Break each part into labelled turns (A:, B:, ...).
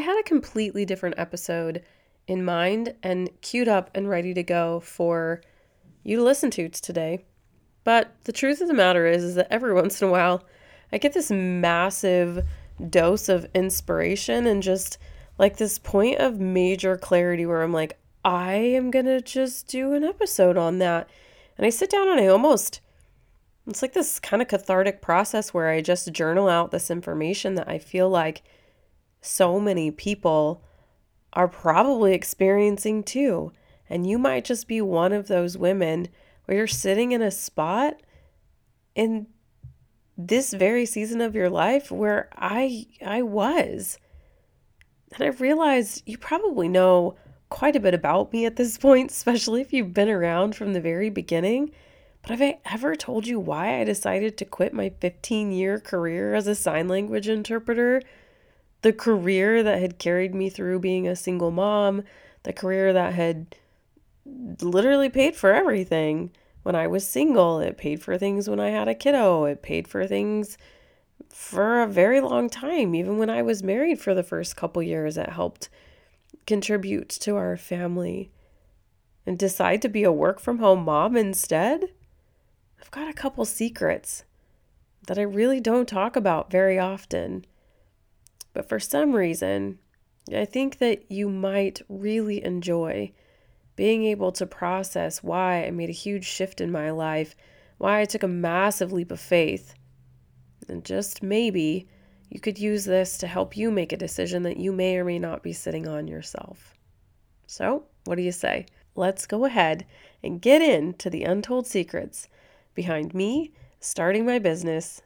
A: had a completely different episode in mind and queued up and ready to go for you to listen to today. But the truth of the matter is, is that every once in a while, I get this massive dose of inspiration and just like this point of major clarity where I'm like, I am to just do an episode on that. And I sit down and I almost, it's like this kind of cathartic process where I just journal out this information that I feel like so many people are probably experiencing too. And you might just be one of those women where you're sitting in a spot in this very season of your life where I I was. And I realized you probably know quite a bit about me at this point, especially if you've been around from the very beginning. But have I ever told you why I decided to quit my 15 year career as a sign language interpreter? The career that had carried me through being a single mom, the career that had literally paid for everything when I was single. It paid for things when I had a kiddo. It paid for things for a very long time. Even when I was married for the first couple years, it helped contribute to our family. And decide to be a work from home mom instead? I've got a couple secrets that I really don't talk about very often. But for some reason, I think that you might really enjoy being able to process why I made a huge shift in my life, why I took a massive leap of faith. And just maybe you could use this to help you make a decision that you may or may not be sitting on yourself. So, what do you say? Let's go ahead and get into the untold secrets behind me starting my business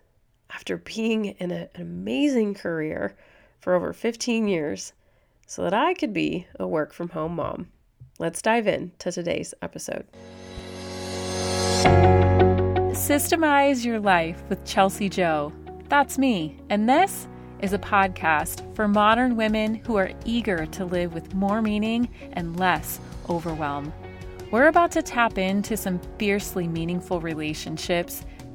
A: after being in a, an amazing career for over 15 years so that I could be a work from home mom. Let's dive in to today's episode.
B: Systemize Your Life with Chelsea Jo. That's me. And this is a podcast for modern women who are eager to live with more meaning and less overwhelm. We're about to tap into some fiercely meaningful relationships,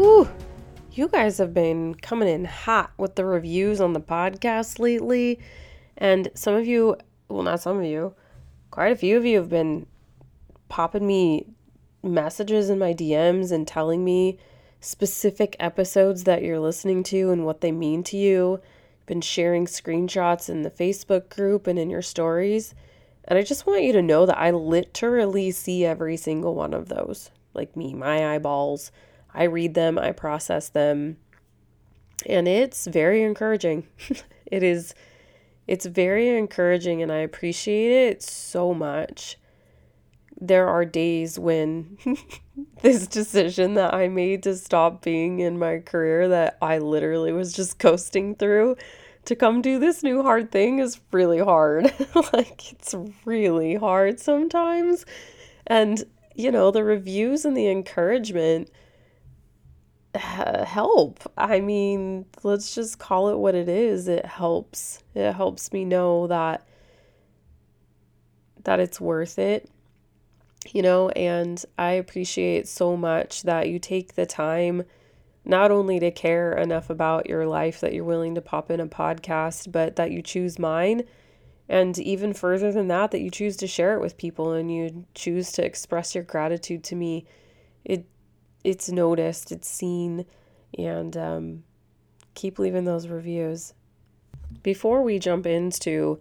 A: Woo! You guys have been coming in hot with the reviews on the podcast lately. And some of you well, not some of you, quite a few of you have been popping me messages in my DMs and telling me specific episodes that you're listening to and what they mean to you. Been sharing screenshots in the Facebook group and in your stories. And I just want you to know that I literally see every single one of those. Like me, my eyeballs. I read them, I process them. And it's very encouraging. it is it's very encouraging and I appreciate it so much. There are days when this decision that I made to stop being in my career that I literally was just coasting through to come do this new hard thing is really hard. like, it's really hard sometimes. And, you know, the reviews and the encouragement help. I mean, let's just call it what it is. It helps. It helps me know that that it's worth it. You know, and I appreciate so much that you take the time not only to care enough about your life that you're willing to pop in a podcast, but that you choose mine. And even further than that, that you choose to share it with people and you choose to express your gratitude to me. It it's noticed, it's seen, and um, keep leaving those reviews. Before we jump into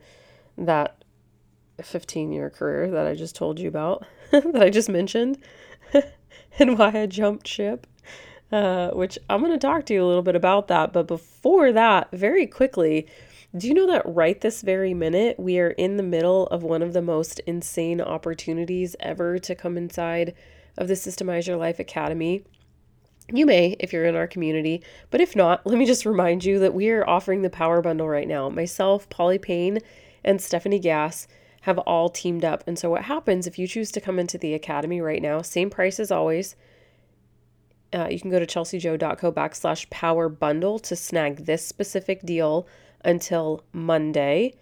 A: that 15 year career that I just told you about, that I just mentioned, and why I jumped ship, uh, which I'm going to talk to you a little bit about that. But before that, very quickly, do you know that right this very minute, we are in the middle of one of the most insane opportunities ever to come inside of the Systemize Your Life Academy. You may if you're in our community, but if not, let me just remind you that we are offering the Power Bundle right now. Myself, Polly Payne, and Stephanie Gass have all teamed up. And so, what happens if you choose to come into the Academy right now, same price as always. Uh, you can go to chelseajo.co backslash power bundle to snag this specific deal until Monday.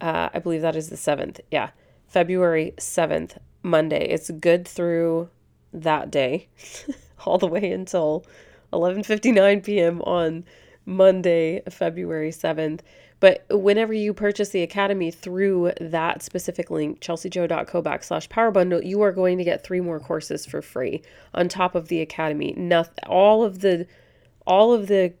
A: Uh, I believe that is the 7th. Yeah. February 7th, Monday. It's good through that day. all the way until 11:59 p.m. on Monday, February 7th. But whenever you purchase the Academy through that specific link, chelseajo.co backslash power bundle, you are going to get three more courses for free on top of the Academy. Nothing, all of the, all of the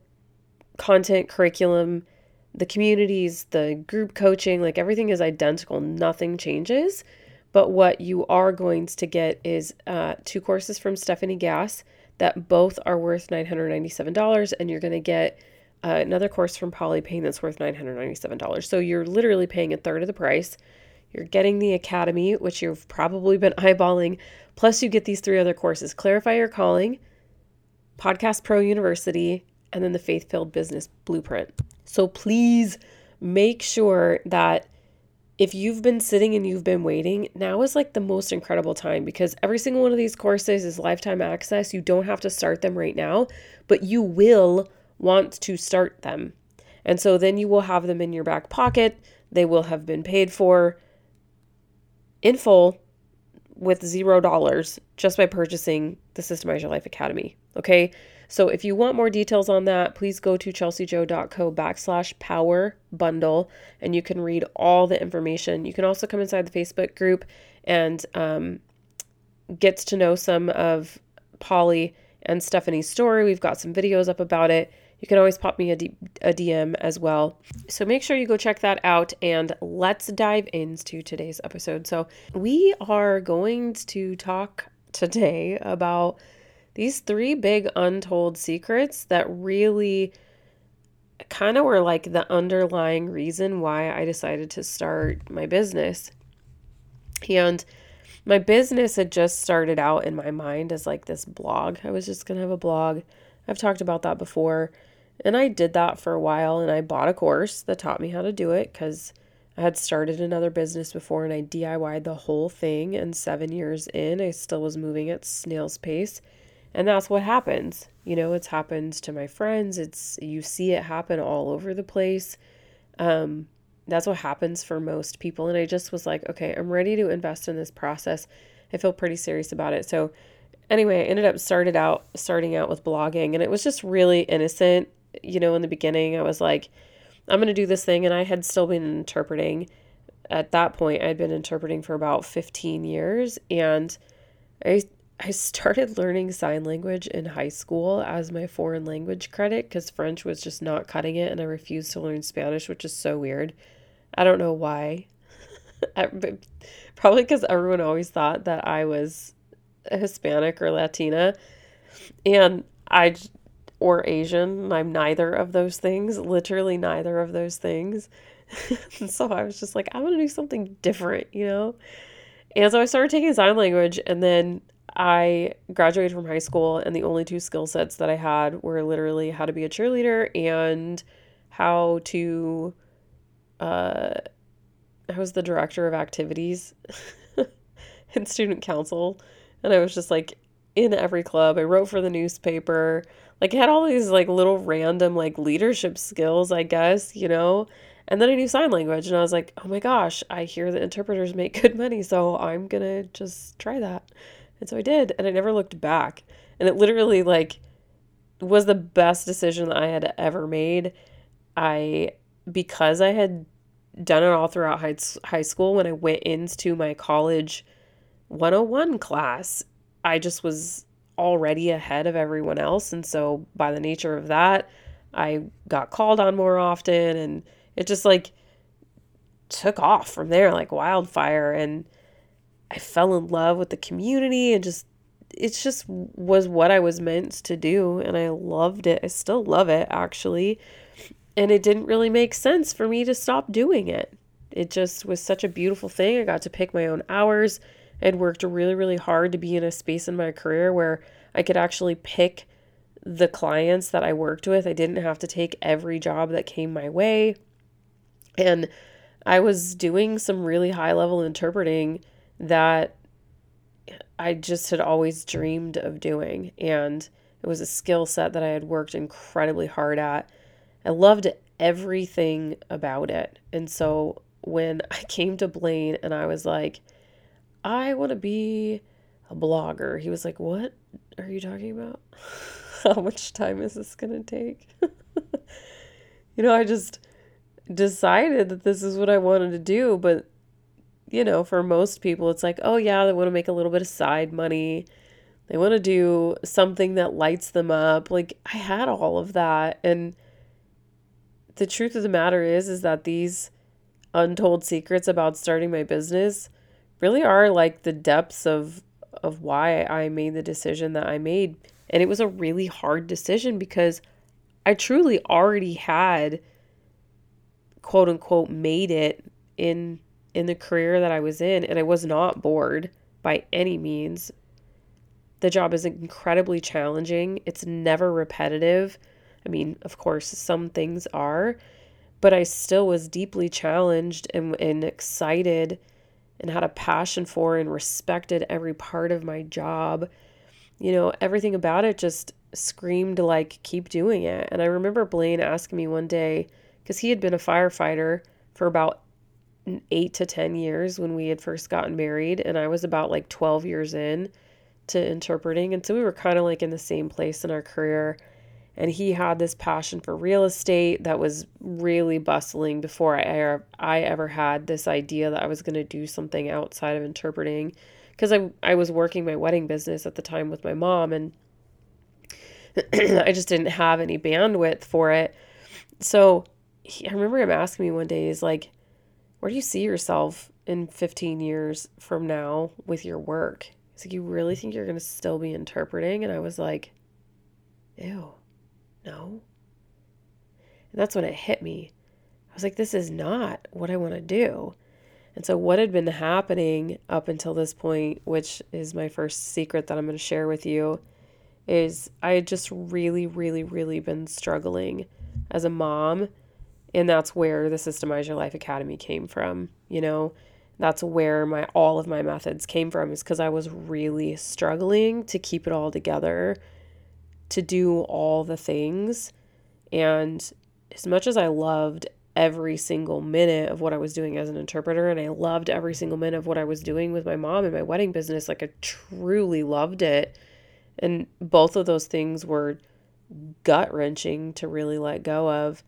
A: content, curriculum, the communities, the group coaching, like everything is identical. Nothing changes. But what you are going to get is uh, two courses from Stephanie Gass that both are worth $997, and you're going to get uh, another course from Polly Payne that's worth $997. So you're literally paying a third of the price. You're getting the Academy, which you've probably been eyeballing, plus you get these three other courses Clarify Your Calling, Podcast Pro University, and then the Faith Filled Business Blueprint. So please make sure that if you've been sitting and you've been waiting, now is like the most incredible time because every single one of these courses is lifetime access. You don't have to start them right now, but you will want to start them. And so then you will have them in your back pocket. They will have been paid for in full with zero dollars just by purchasing the Systemize Your Life Academy. Okay. So if you want more details on that, please go to chelseajo.co backslash power bundle and you can read all the information. You can also come inside the Facebook group and um, gets to know some of Polly and Stephanie's story. We've got some videos up about it. You can always pop me a, D- a DM as well. So make sure you go check that out and let's dive into today's episode. So, we are going to talk today about these three big untold secrets that really kind of were like the underlying reason why I decided to start my business. And my business had just started out in my mind as like this blog. I was just going to have a blog. I've talked about that before. And I did that for a while and I bought a course that taught me how to do it because I had started another business before and I DIY'd the whole thing. And seven years in, I still was moving at snail's pace. And that's what happens. You know, it's happens to my friends. It's you see it happen all over the place. Um, that's what happens for most people. And I just was like, okay, I'm ready to invest in this process. I feel pretty serious about it. So anyway, I ended up started out starting out with blogging and it was just really innocent. You know, in the beginning I was like, I'm gonna do this thing and I had still been interpreting. At that point, I'd been interpreting for about 15 years and I I started learning sign language in high school as my foreign language credit because French was just not cutting it and I refused to learn Spanish, which is so weird. I don't know why. Probably because everyone always thought that I was Hispanic or Latina. And I, or Asian, I'm neither of those things, literally neither of those things. so I was just like, I want to do something different, you know? And so I started taking sign language and then I graduated from high school, and the only two skill sets that I had were literally how to be a cheerleader and how to. Uh, I was the director of activities in student council, and I was just like in every club. I wrote for the newspaper. Like, I had all these like little random like leadership skills, I guess, you know. And then I knew sign language, and I was like, oh my gosh, I hear that interpreters make good money, so I'm gonna just try that. And so I did, and I never looked back. And it literally like was the best decision that I had ever made. I because I had done it all throughout high, high school when I went into my college 101 class, I just was already ahead of everyone else and so by the nature of that, I got called on more often and it just like took off from there like wildfire and I fell in love with the community and just it's just was what I was meant to do and I loved it. I still love it actually. And it didn't really make sense for me to stop doing it. It just was such a beautiful thing. I got to pick my own hours. I'd worked really, really hard to be in a space in my career where I could actually pick the clients that I worked with. I didn't have to take every job that came my way. And I was doing some really high level interpreting that I just had always dreamed of doing. And it was a skill set that I had worked incredibly hard at. I loved everything about it. And so when I came to Blaine and I was like, I want to be a blogger, he was like, What are you talking about? How much time is this going to take? you know, I just decided that this is what I wanted to do. But, you know, for most people, it's like, oh, yeah, they want to make a little bit of side money. They want to do something that lights them up. Like, I had all of that. And the truth of the matter is, is that these untold secrets about starting my business really are like the depths of of why I made the decision that I made. And it was a really hard decision because I truly already had quote unquote made it in in the career that I was in and I was not bored by any means. The job is incredibly challenging. It's never repetitive. I mean, of course, some things are, but I still was deeply challenged and, and excited and had a passion for and respected every part of my job. You know, everything about it just screamed like, keep doing it. And I remember Blaine asking me one day, because he had been a firefighter for about eight to 10 years when we had first gotten married, and I was about like 12 years in to interpreting. And so we were kind of like in the same place in our career. And he had this passion for real estate that was really bustling before I, I ever had this idea that I was going to do something outside of interpreting. Because I, I was working my wedding business at the time with my mom, and I just didn't have any bandwidth for it. So he, I remember him asking me one day, he's like, where do you see yourself in 15 years from now with your work? He's like, you really think you're going to still be interpreting? And I was like, ew, no. And that's when it hit me. I was like, this is not what I want to do. And so, what had been happening up until this point, which is my first secret that I'm going to share with you, is I had just really, really, really been struggling as a mom and that's where the Systemize Your Life Academy came from, you know. That's where my all of my methods came from is cuz I was really struggling to keep it all together, to do all the things. And as much as I loved every single minute of what I was doing as an interpreter and I loved every single minute of what I was doing with my mom and my wedding business, like I truly loved it. And both of those things were gut wrenching to really let go of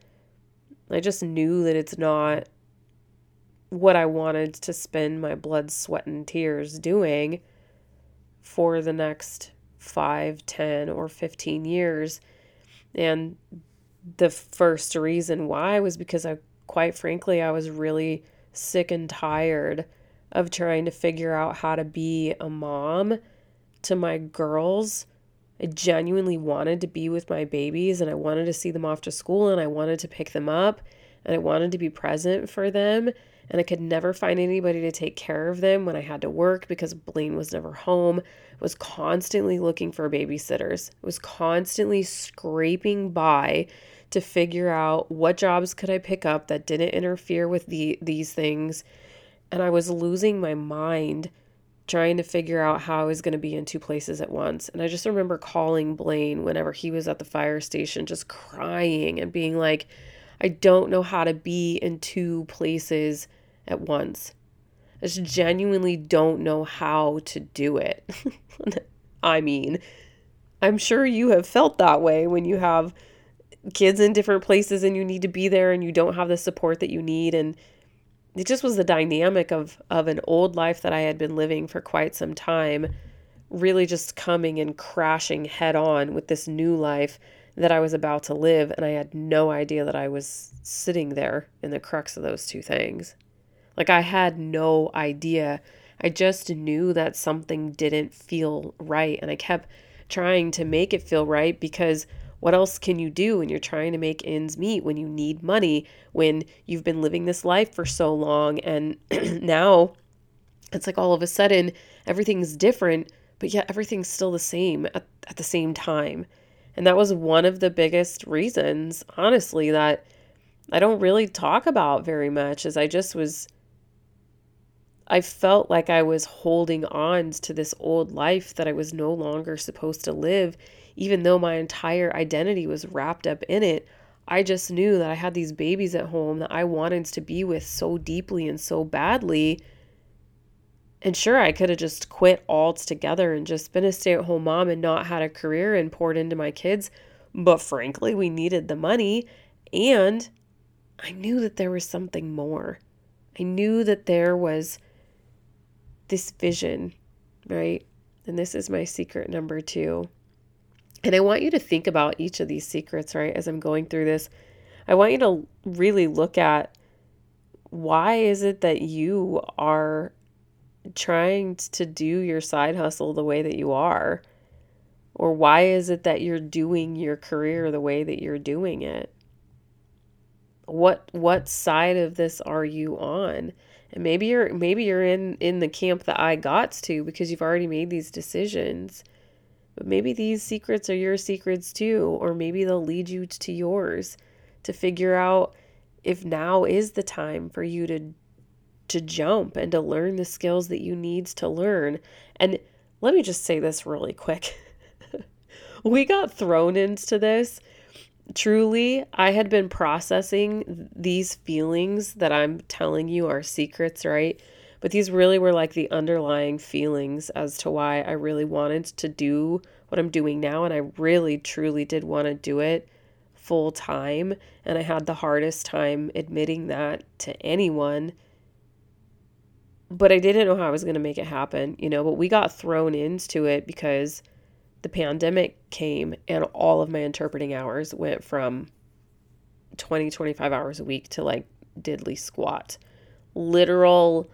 A: I just knew that it's not what I wanted to spend my blood, sweat, and tears doing for the next five, ten, or 15 years. And the first reason why was because I, quite frankly, I was really sick and tired of trying to figure out how to be a mom to my girls I genuinely wanted to be with my babies and I wanted to see them off to school and I wanted to pick them up and I wanted to be present for them. And I could never find anybody to take care of them when I had to work because Blaine was never home. I was constantly looking for babysitters. I was constantly scraping by to figure out what jobs could I pick up that didn't interfere with the these things. And I was losing my mind trying to figure out how I was going to be in two places at once. And I just remember calling Blaine whenever he was at the fire station, just crying and being like, I don't know how to be in two places at once. I just genuinely don't know how to do it. I mean, I'm sure you have felt that way when you have kids in different places and you need to be there and you don't have the support that you need and it just was the dynamic of of an old life that I had been living for quite some time really just coming and crashing head on with this new life that I was about to live and I had no idea that I was sitting there in the crux of those two things. Like I had no idea. I just knew that something didn't feel right and I kept trying to make it feel right because what else can you do when you're trying to make ends meet, when you need money, when you've been living this life for so long and now it's like all of a sudden everything's different, but yet everything's still the same at, at the same time. And that was one of the biggest reasons, honestly, that I don't really talk about very much is I just was I felt like I was holding on to this old life that I was no longer supposed to live, even though my entire identity was wrapped up in it. I just knew that I had these babies at home that I wanted to be with so deeply and so badly. And sure, I could have just quit altogether and just been a stay at home mom and not had a career and poured into my kids. But frankly, we needed the money. And I knew that there was something more. I knew that there was this vision, right? And this is my secret number two. And I want you to think about each of these secrets, right? As I'm going through this, I want you to really look at why is it that you are trying to do your side hustle the way that you are? Or why is it that you're doing your career the way that you're doing it? What what side of this are you on? And maybe you're maybe you're in in the camp that I got to because you've already made these decisions. But maybe these secrets are your secrets too, or maybe they'll lead you to yours to figure out if now is the time for you to to jump and to learn the skills that you need to learn. And let me just say this really quick. we got thrown into this truly, I had been processing these feelings that I'm telling you are secrets, right? But these really were like the underlying feelings as to why I really wanted to do what I'm doing now. And I really, truly did want to do it full time. And I had the hardest time admitting that to anyone. But I didn't know how I was going to make it happen, you know. But we got thrown into it because the pandemic came and all of my interpreting hours went from 20 25 hours a week to like diddly squat literal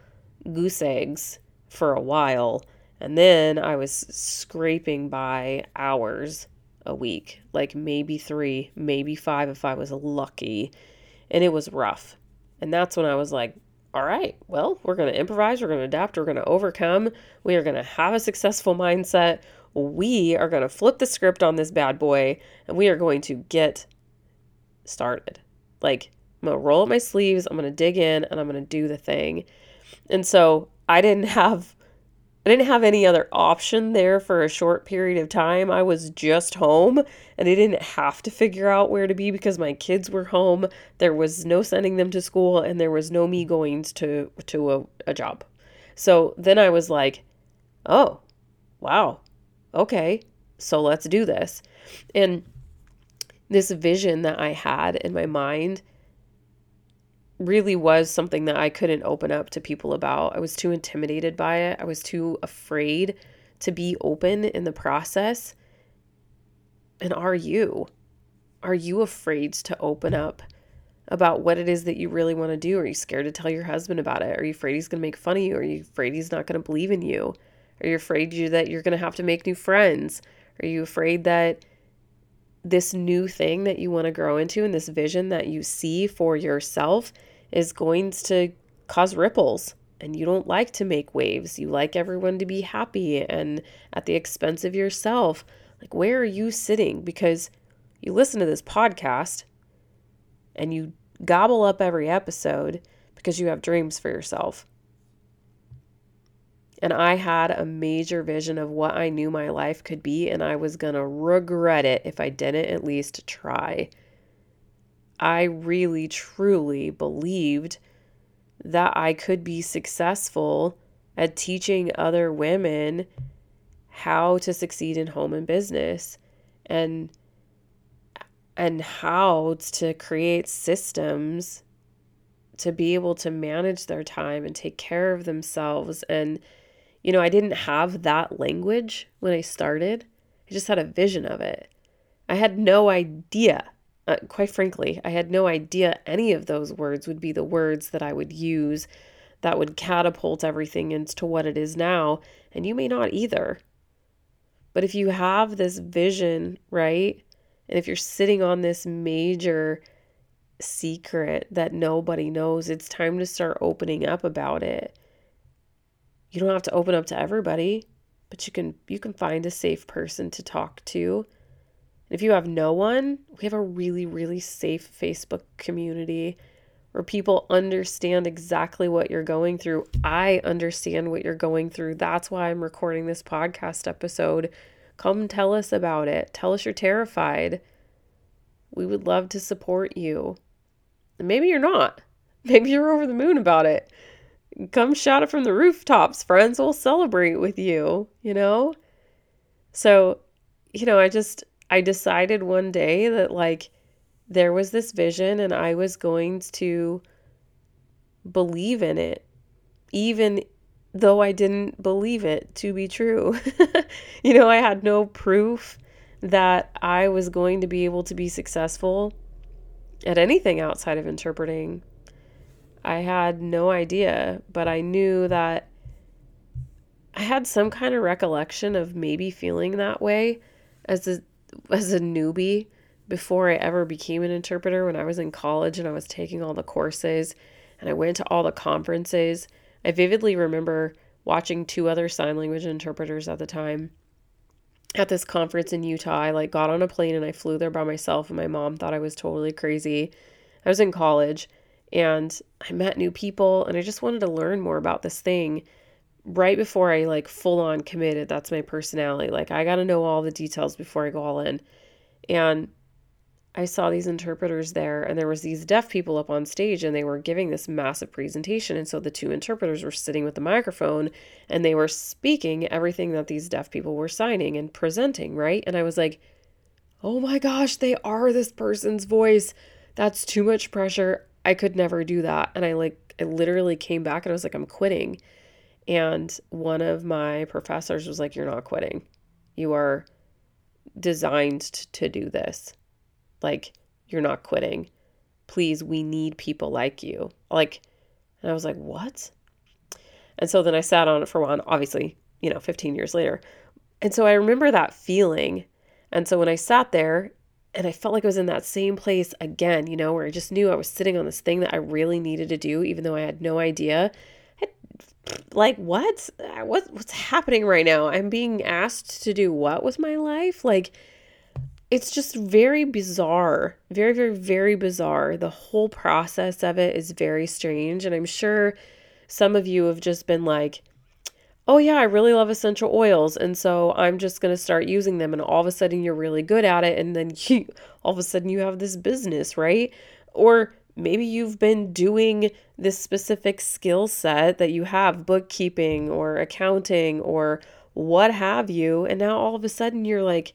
A: goose eggs for a while and then i was scraping by hours a week like maybe 3 maybe 5 if i was lucky and it was rough and that's when i was like all right, well, we're going to improvise, we're going to adapt, we're going to overcome, we are going to have a successful mindset, we are going to flip the script on this bad boy and we are going to get started. Like, I'm going to roll up my sleeves, I'm going to dig in, and I'm going to do the thing. And so I didn't have. I didn't have any other option there for a short period of time. I was just home and I didn't have to figure out where to be because my kids were home. There was no sending them to school and there was no me going to to a, a job. So then I was like, "Oh, wow okay, so let's do this. And this vision that I had in my mind really was something that I couldn't open up to people about. I was too intimidated by it. I was too afraid to be open in the process. And are you? Are you afraid to open up about what it is that you really want to do? Are you scared to tell your husband about it? Are you afraid he's going to make fun of you? Are you afraid he's not going to believe in you? Are you afraid you that you're going to have to make new friends? Are you afraid that this new thing that you want to grow into and this vision that you see for yourself is going to cause ripples? And you don't like to make waves. You like everyone to be happy and at the expense of yourself. Like, where are you sitting? Because you listen to this podcast and you gobble up every episode because you have dreams for yourself. And I had a major vision of what I knew my life could be, and I was going to regret it if I didn't at least try. I really, truly believed that I could be successful at teaching other women how to succeed in home and business and and how to create systems to be able to manage their time and take care of themselves and you know, I didn't have that language when I started. I just had a vision of it. I had no idea, uh, quite frankly, I had no idea any of those words would be the words that I would use that would catapult everything into what it is now. And you may not either. But if you have this vision, right? And if you're sitting on this major secret that nobody knows, it's time to start opening up about it you don't have to open up to everybody, but you can you can find a safe person to talk to If you have no one, we have a really, really safe Facebook community where people understand exactly what you're going through. I understand what you're going through. That's why I'm recording this podcast episode. Come tell us about it. Tell us you're terrified. We would love to support you. And maybe you're not. Maybe you're over the moon about it. Come shout it from the rooftops. Friends will celebrate with you, you know? So, you know, I just, I decided one day that like there was this vision and I was going to believe in it, even though I didn't believe it to be true. you know, I had no proof that I was going to be able to be successful at anything outside of interpreting. I had no idea, but I knew that I had some kind of recollection of maybe feeling that way as a as a newbie before I ever became an interpreter when I was in college and I was taking all the courses and I went to all the conferences. I vividly remember watching two other sign language interpreters at the time at this conference in Utah. I like got on a plane and I flew there by myself and my mom thought I was totally crazy. I was in college and I met new people and I just wanted to learn more about this thing right before I like full on committed. That's my personality. Like I got to know all the details before I go all in. And I saw these interpreters there and there was these deaf people up on stage and they were giving this massive presentation and so the two interpreters were sitting with the microphone and they were speaking everything that these deaf people were signing and presenting, right? And I was like, "Oh my gosh, they are this person's voice. That's too much pressure. I could never do that." And I like I literally came back and I was like, "I'm quitting." And one of my professors was like, You're not quitting. You are designed to do this. Like, you're not quitting. Please, we need people like you. Like, and I was like, What? And so then I sat on it for one, obviously, you know, 15 years later. And so I remember that feeling. And so when I sat there and I felt like I was in that same place again, you know, where I just knew I was sitting on this thing that I really needed to do, even though I had no idea like what? What what's happening right now? I'm being asked to do what with my life? Like it's just very bizarre very very very bizarre. The whole process of it is very strange and i'm sure some of you have just been like oh yeah i really love essential oils and so i'm just going to start using them and all of a sudden you're really good at it and then you all of a sudden you have this business right? Or maybe you've been doing this specific skill set that you have bookkeeping or accounting or what have you and now all of a sudden you're like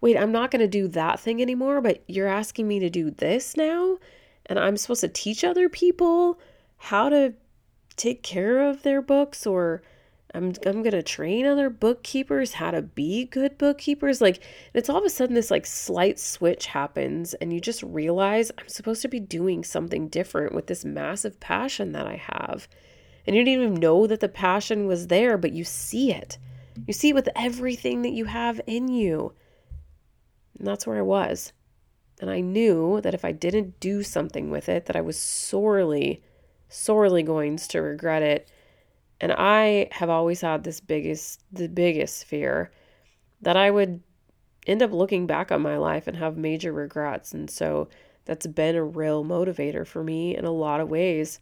A: wait i'm not going to do that thing anymore but you're asking me to do this now? And i'm supposed to teach other people how to take care of their books or I'm I'm gonna train other bookkeepers how to be good bookkeepers. Like it's all of a sudden this like slight switch happens and you just realize I'm supposed to be doing something different with this massive passion that I have. And you didn't even know that the passion was there, but you see it. You see it with everything that you have in you. And that's where I was. And I knew that if I didn't do something with it, that I was sorely, sorely going to regret it and I have always had this biggest, the biggest fear that I would end up looking back on my life and have major regrets. And so that's been a real motivator for me in a lot of ways.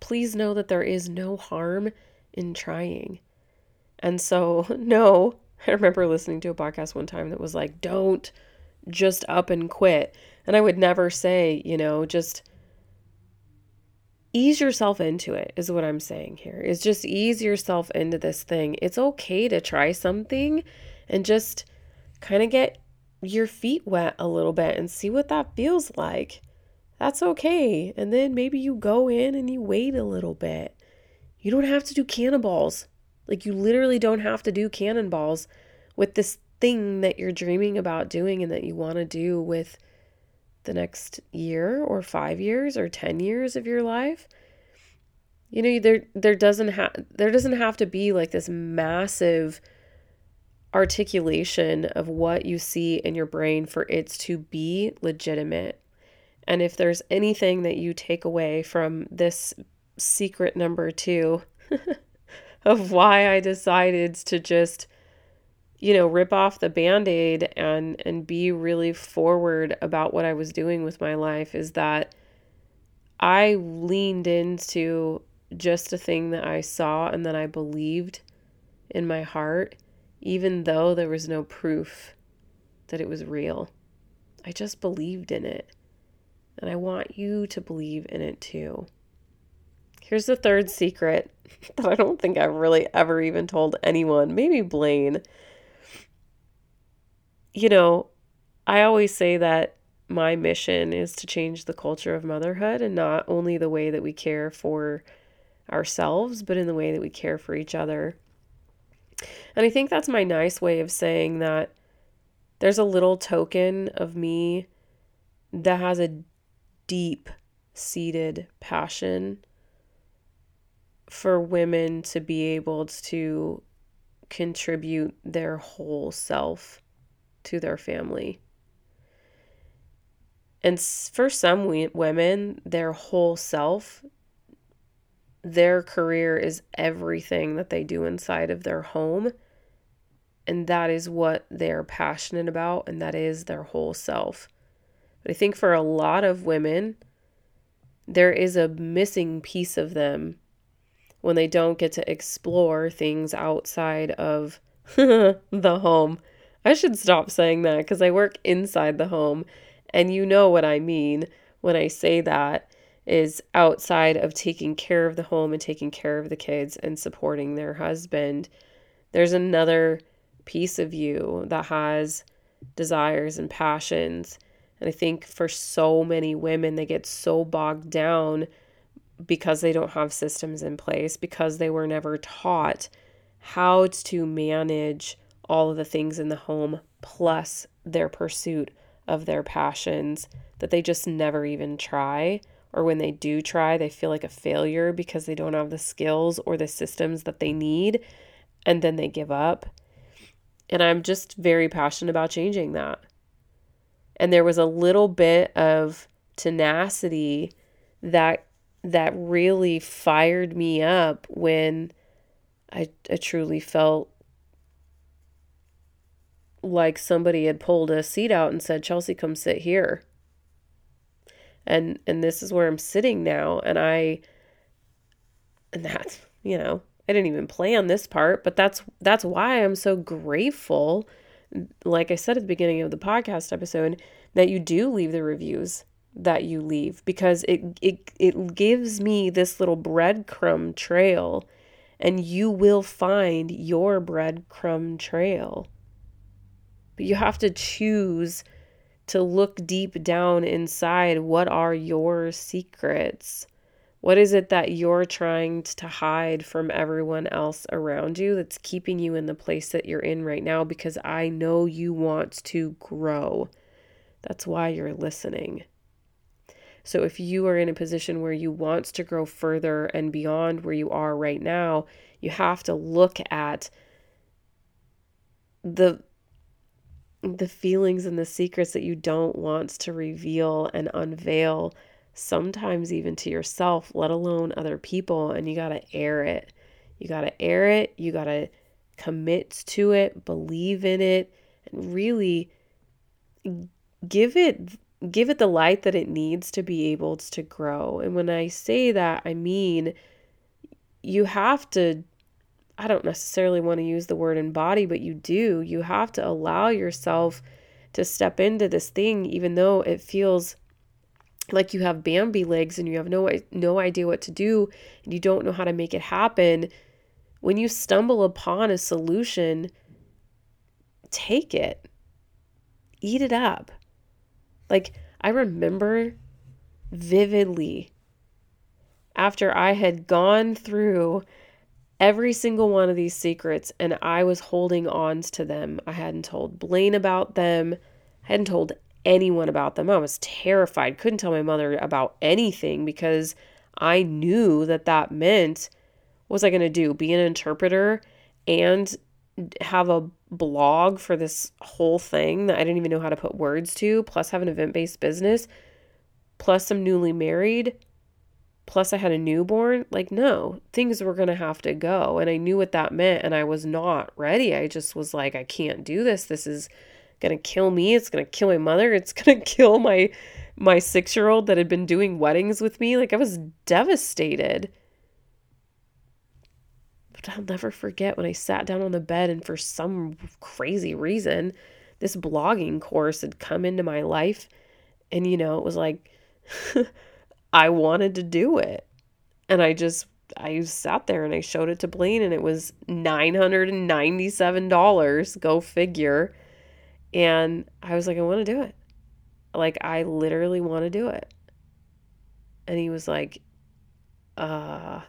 A: Please know that there is no harm in trying. And so, no, I remember listening to a podcast one time that was like, don't just up and quit. And I would never say, you know, just ease yourself into it is what I'm saying here. Is just ease yourself into this thing. It's okay to try something and just kind of get your feet wet a little bit and see what that feels like. That's okay. And then maybe you go in and you wait a little bit. You don't have to do cannonballs. Like you literally don't have to do cannonballs with this thing that you're dreaming about doing and that you want to do with the next year or 5 years or 10 years of your life. You know, there there doesn't have there doesn't have to be like this massive articulation of what you see in your brain for it to be legitimate. And if there's anything that you take away from this secret number 2 of why I decided to just you know, rip off the band-aid and and be really forward about what I was doing with my life is that I leaned into just a thing that I saw and that I believed in my heart, even though there was no proof that it was real. I just believed in it. And I want you to believe in it too. Here's the third secret that I don't think I've really ever even told anyone, maybe Blaine you know, I always say that my mission is to change the culture of motherhood and not only the way that we care for ourselves, but in the way that we care for each other. And I think that's my nice way of saying that there's a little token of me that has a deep seated passion for women to be able to contribute their whole self to their family. And for some women, their whole self, their career is everything that they do inside of their home. And that is what they're passionate about, and that is their whole self. But I think for a lot of women, there is a missing piece of them when they don't get to explore things outside of the home I should stop saying that because I work inside the home and you know what I mean when I say that is outside of taking care of the home and taking care of the kids and supporting their husband. There's another piece of you that has desires and passions. And I think for so many women, they get so bogged down because they don't have systems in place, because they were never taught how to manage all of the things in the home plus their pursuit of their passions that they just never even try. Or when they do try, they feel like a failure because they don't have the skills or the systems that they need. And then they give up. And I'm just very passionate about changing that. And there was a little bit of tenacity that that really fired me up when I, I truly felt like somebody had pulled a seat out and said, Chelsea, come sit here. And and this is where I'm sitting now. And I and that's, you know, I didn't even plan this part, but that's that's why I'm so grateful, like I said at the beginning of the podcast episode, that you do leave the reviews that you leave because it it it gives me this little breadcrumb trail and you will find your breadcrumb trail but you have to choose to look deep down inside what are your secrets? What is it that you're trying to hide from everyone else around you that's keeping you in the place that you're in right now? Because I know you want to grow. That's why you're listening. So, if you are in a position where you want to grow further and beyond where you are right now, you have to look at the the feelings and the secrets that you don't want to reveal and unveil, sometimes even to yourself, let alone other people. And you got to air it. You got to air it. You got to commit to it, believe in it, and really give it give it the light that it needs to be able to grow. And when I say that, I mean you have to I don't necessarily want to use the word embody, but you do. You have to allow yourself to step into this thing, even though it feels like you have Bambi legs and you have no no idea what to do and you don't know how to make it happen. When you stumble upon a solution, take it. Eat it up. Like I remember vividly after I had gone through every single one of these secrets and I was holding on to them. I hadn't told Blaine about them, I hadn't told anyone about them. I was terrified, couldn't tell my mother about anything because I knew that that meant what was I going to do? Be an interpreter and have a blog for this whole thing that I didn't even know how to put words to, plus have an event based business, plus I'm newly married, plus I had a newborn. Like, no, things were going to have to go. And I knew what that meant. And I was not ready. I just was like, I can't do this. This is going to kill me. It's going to kill my mother. It's going to kill my. My six year old that had been doing weddings with me, like I was devastated. But I'll never forget when I sat down on the bed and for some crazy reason, this blogging course had come into my life. And, you know, it was like, I wanted to do it. And I just I sat there and I showed it to Blaine and it was $997. Go figure. And I was like, I want to do it. Like I literally want to do it. And he was like, uh,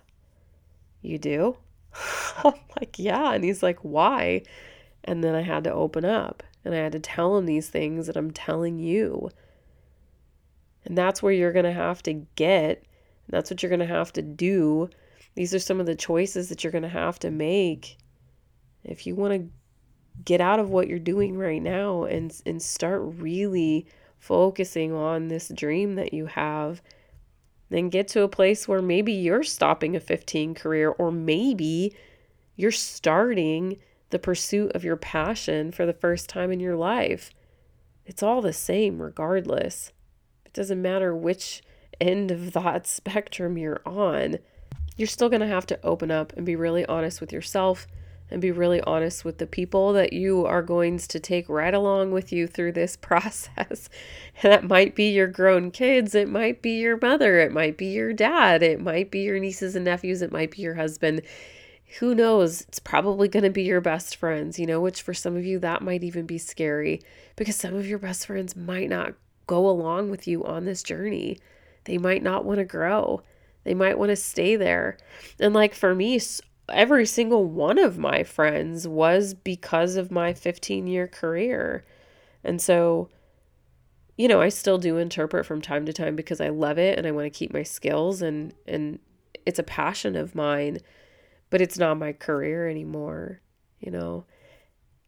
A: you do? I'm like, yeah. And he's like, why? And then I had to open up and I had to tell him these things that I'm telling you. And that's where you're going to have to get. That's what you're going to have to do. These are some of the choices that you're going to have to make if you want to get out of what you're doing right now and and start really focusing on this dream that you have then get to a place where maybe you're stopping a 15 career or maybe you're starting the pursuit of your passion for the first time in your life it's all the same regardless it doesn't matter which end of that spectrum you're on. You're still going to have to open up and be really honest with yourself and be really honest with the people that you are going to take right along with you through this process. and that might be your grown kids, it might be your mother, it might be your dad, it might be your nieces and nephews, it might be your husband. Who knows? It's probably going to be your best friends, you know, which for some of you that might even be scary because some of your best friends might not go along with you on this journey. They might not want to grow. They might want to stay there. And like for me, every single one of my friends was because of my 15 year career. And so, you know, I still do interpret from time to time because I love it and I want to keep my skills and and it's a passion of mine, but it's not my career anymore, you know.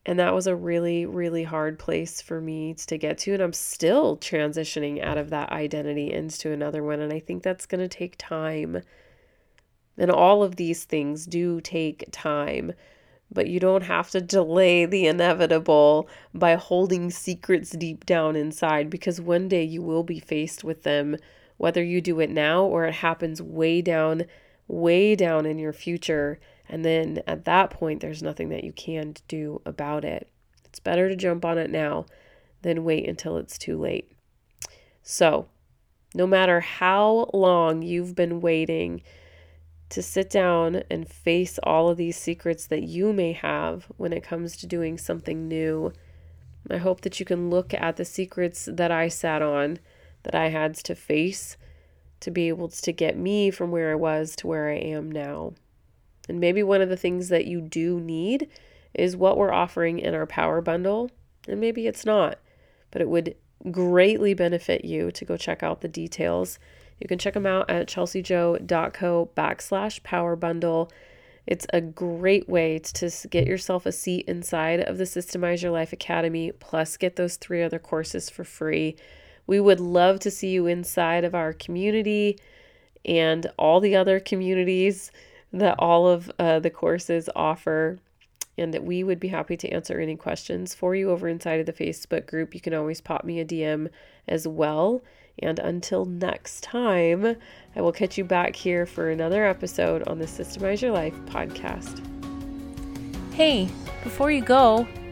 A: And that was a really, really hard place for me to get to. And I'm still transitioning out of that identity into another one. And I think that's going to take time. And all of these things do take time. But you don't have to delay the inevitable by holding secrets deep down inside because one day you will be faced with them, whether you do it now or it happens way down, way down in your future and then at that point, there's nothing that you can do about it. It's better to jump on it now than wait until it's too late. So, no matter how long you've been waiting to sit down and face all of these secrets that you may have when it comes to doing something new, I hope that you can look at the secrets that I sat on, that I had to face to be able to get me from where I was to where I am now. And maybe one of the things that you do need is what we're offering in our power bundle. And maybe it's not, but it would greatly benefit you to go check out the details. You can check them out at chelseajo.co backslash power bundle. It's a great way to get yourself a seat inside of the Systemize Your Life Academy, plus get those three other courses for free. We would love to see you inside of our community and all the other communities that all of uh, the courses offer and that we would be happy to answer any questions for you over inside of the Facebook group. You can always pop me a DM as well. And until next time, I will catch you back here for another episode on the Systemize Your Life podcast.
B: Hey, before you go,